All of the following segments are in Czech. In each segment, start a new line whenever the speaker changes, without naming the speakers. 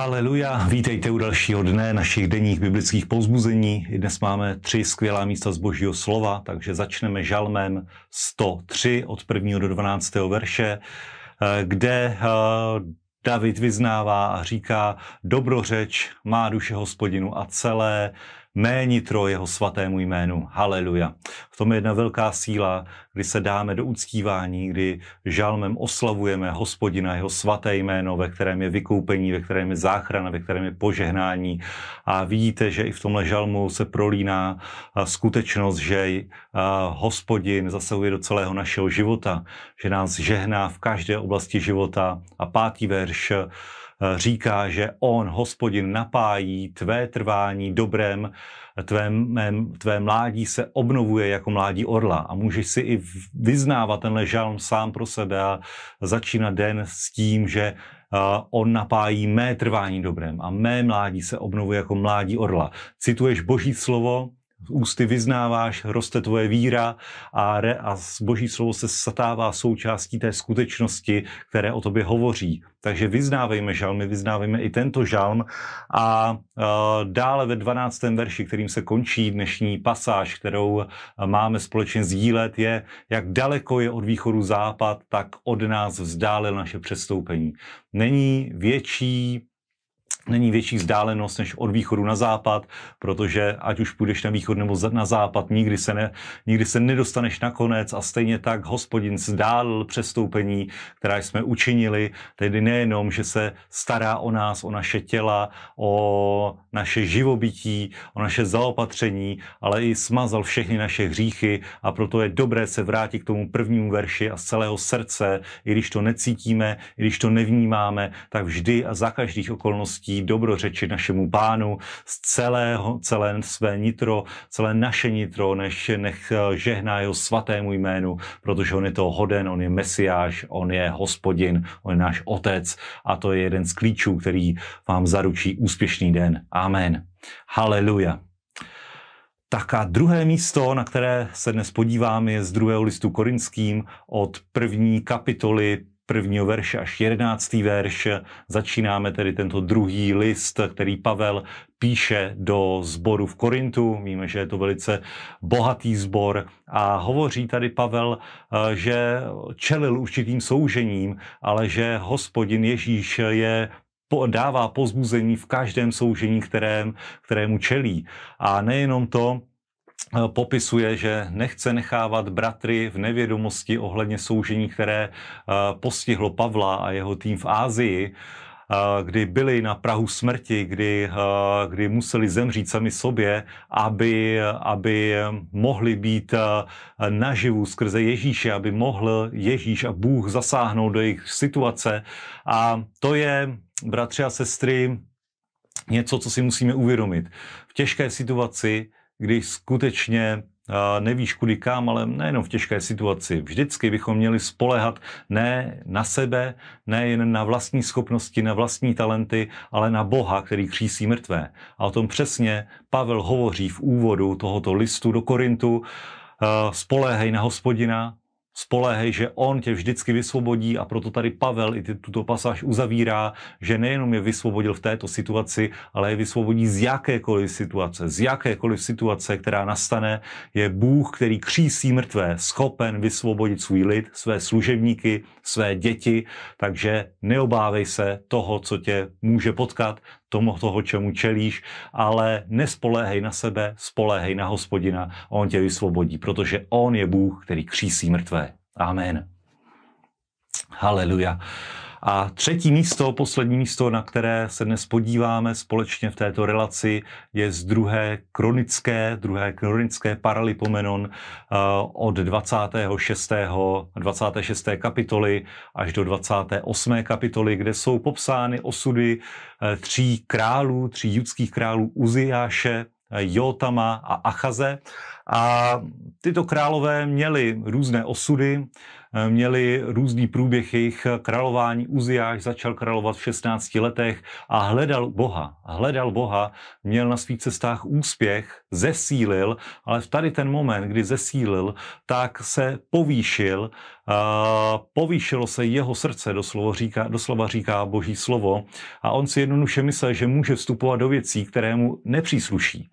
Haleluja, vítejte u dalšího dne našich denních biblických pozbuzení. Dnes máme tři skvělá místa z božího slova, takže začneme žalmem 103 od 1. do 12. verše, eh, kde eh, David vyznává a říká, dobrořeč má duše hospodinu a celé mé nitro jeho svatému jménu. Haleluja. V tom je jedna velká síla, kdy se dáme do uctívání, kdy žalmem oslavujeme hospodina, jeho svaté jméno, ve kterém je vykoupení, ve kterém je záchrana, ve kterém je požehnání. A vidíte, že i v tomhle žalmu se prolíná skutečnost, že hospodin zasahuje do celého našeho života, že nás žehná v každé oblasti života. A pátý verš říká, že on, hospodin, napájí tvé trvání dobrem, tvé, tvé mládí se obnovuje jako mládí orla a můžeš si i vyznávat tenhle žalm sám pro sebe a začínat den s tím, že eh, on napájí mé trvání dobrem a mé mládí se obnovuje jako mládí orla. Cituješ boží slovo, ústy vyznáváš, roste tvoje víra a, re, a boží slovo se stává součástí té skutečnosti, které o tobě hovoří. Takže vyznávejme žalmy, vyznávejme i tento žalm a uh, dále ve 12. verši, kterým se končí dnešní pasáž, kterou máme společně sdílet, je, jak daleko je od východu západ, tak od nás vzdálil naše přestoupení. Není větší není větší vzdálenost než od východu na západ, protože ať už půjdeš na východ nebo na západ, nikdy se, ne, nikdy se nedostaneš na konec a stejně tak hospodin zdálil přestoupení, která jsme učinili, tedy nejenom, že se stará o nás, o naše těla, o naše živobytí, o naše zaopatření, ale i smazal všechny naše hříchy a proto je dobré se vrátit k tomu prvnímu verši a z celého srdce, i když to necítíme, i když to nevnímáme, tak vždy a za každých okolností dobrořeči našemu pánu z celého, celé své nitro, celé naše nitro, než nech eh, žehná jeho svatému jménu, protože on je to hoden, on je mesiáš, on je hospodin, on je náš otec a to je jeden z klíčů, který vám zaručí úspěšný den. Amen. Haleluja. Tak a druhé místo, na které se dnes podíváme, je z druhého listu korinským od první kapitoly prvního verše až jedenáctý verš. Začínáme tedy tento druhý list, který Pavel píše do sboru v Korintu. Víme, že je to velice bohatý sbor a hovoří tady Pavel, eh, že čelil určitým soužením, ale že hospodin Ježíš je dává pozbuzení v každém soužení, kterém, kterému čelí. A nejenom to, popisuje, že nechce nechávat bratry v nevědomosti ohledně soužení, které eh, postihlo Pavla a jeho tým v Ázii, eh, kdy byli na Prahu smrti, kdy, kdy museli zemřít sami sobě, aby, aby mohli být naživu skrze Ježíše, aby mohl Ježíš a Bůh zasáhnout do jejich situace. A to je, bratři a sestry, něco, co si musíme uvědomit. V těžké situaci když skutečně nevíš kudy kam, ale nejenom v těžké situaci. Vždycky bychom měli spolehat ne na sebe, ne jen na vlastní schopnosti, na vlastní talenty, ale na Boha, který křísí mrtvé. A o tom přesně Pavel hovoří v úvodu tohoto listu do Korintu. Spoléhej na hospodina, Spoléhej, že on tě vždycky vysvobodí a proto tady Pavel i tuto pasáž uzavírá, že nejenom je vysvobodil v této situaci, ale je vysvobodí z jakékoliv situace. Z jakékoliv situace, která nastane, je Bůh, který křísí mrtvé, schopen vysvobodit svůj lid, své služebníky, své děti, takže neobávej se toho, co tě může potkat, tomu toho, čemu čelíš, ale nespoléhej na sebe, spoléhej na hospodina, on tě vysvobodí, protože on je Bůh, který křísí mrtvé. Amen. Haleluja. A třetí místo, poslední místo, na které se dnes podíváme společně v této relaci, je z druhé kronické, druhé kronické paralipomenon uh, od 26. 26. kapitoly až do 28. kapitoly, kde jsou popsány osudy uh, tří králů, tří judských králů Uziáše, Jotama a Achaze. A tyto králové měli různé osudy, měli různý průběh jejich králování. Uziáš začal královat v 16 letech a hledal Boha. Hledal Boha, měl na svých cestách úspěch, zesílil, ale v tady ten moment, kdy zesílil, tak se povýšil, povýšilo se jeho srdce, doslova říká, doslova říká boží slovo a on si jednoduše myslel, že může vstupovat do věcí, které mu nepřísluší.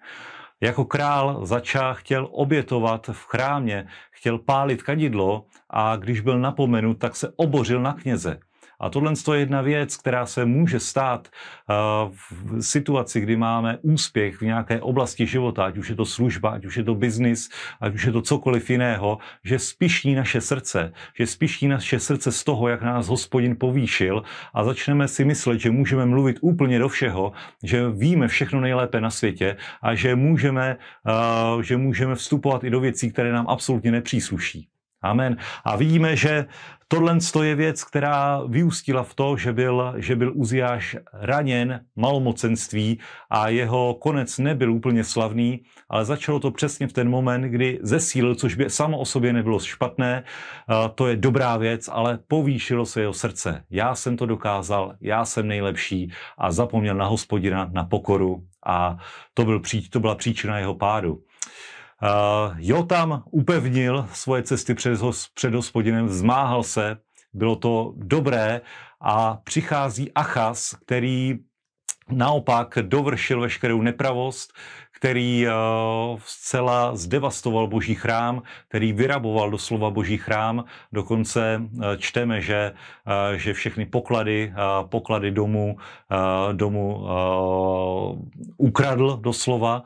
Jako král začal, chtěl obětovat v chrámě, chtěl pálit kadidlo a když byl napomenut, tak se obořil na kněze. A tohle je jedna věc, která se může stát eh, v situaci, kdy máme úspěch v nějaké oblasti života, ať už je to služba, ať už je to biznis, ať už je to cokoliv jiného, že spíší naše srdce, že spíší naše srdce z toho, jak nás hospodin povýšil a začneme si myslet, že můžeme mluvit úplně do všeho, že víme všechno nejlépe na světě a že můžeme, eh, že můžeme vstupovat i do věcí, které nám absolutně nepřísluší. Amen. A vidíme, že tohle je věc, která vyústila v to, že byl, že byl Uziáš raněn malomocenství a jeho konec nebyl úplně slavný, ale začalo to přesně v ten moment, kdy zesílil, což by samo o sobě nebylo špatné, to je dobrá věc, ale povýšilo se jeho srdce. Já jsem to dokázal, já jsem nejlepší a zapomněl na hospodina, na pokoru a to, byl, to byla příčina jeho pádu. Uh, Jotam upevnil svoje cesty před, před hospodinem, vzmáhal se, bylo to dobré a přichází Achas, který naopak dovršil veškerou nepravost, který uh, zcela zdevastoval boží chrám, který vyraboval doslova boží chrám. Dokonce uh, čteme, že, uh, že všechny poklady, poklady domu, domu ukradl doslova,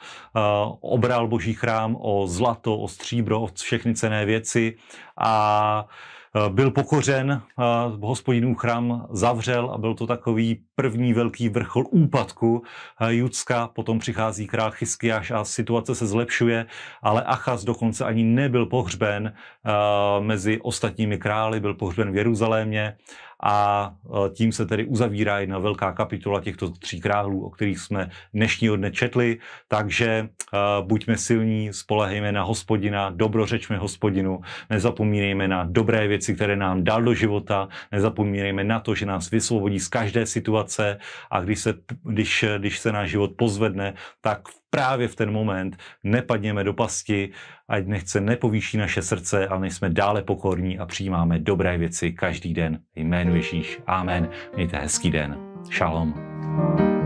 obral boží chrám o zlato, o stříbro, o všechny cené věci a Eh, byl pokořen, eh, hospodinův chrám zavřel a byl to takový první velký vrchol úpadku eh, Judska. Potom přichází král Chyskiáš a situace se zlepšuje, ale Achaz dokonce ani nebyl pohřben mezi ostatními králi, byl pohřben v Jeruzalémě a e, tím se tedy uzavírá jedna velká kapitola těchto tří králů, o kterých jsme dnešního dne četli, takže e, buďme silní, spolehejme na hospodina, dobrořečme hospodinu, nezapomínejme na dobré věci, které nám dal do života, nezapomínejme na to, že nás vysvobodí z každé situace. A když se, když, když se náš život pozvedne, tak v právě v ten moment nepadněme do pasti, ať nechce nepovýší naše srdce, ale nejsme dále pokorní a přijímáme dobré věci každý den. Jménu Ježíš. Amen. Mějte hezký den. Shalom. thank you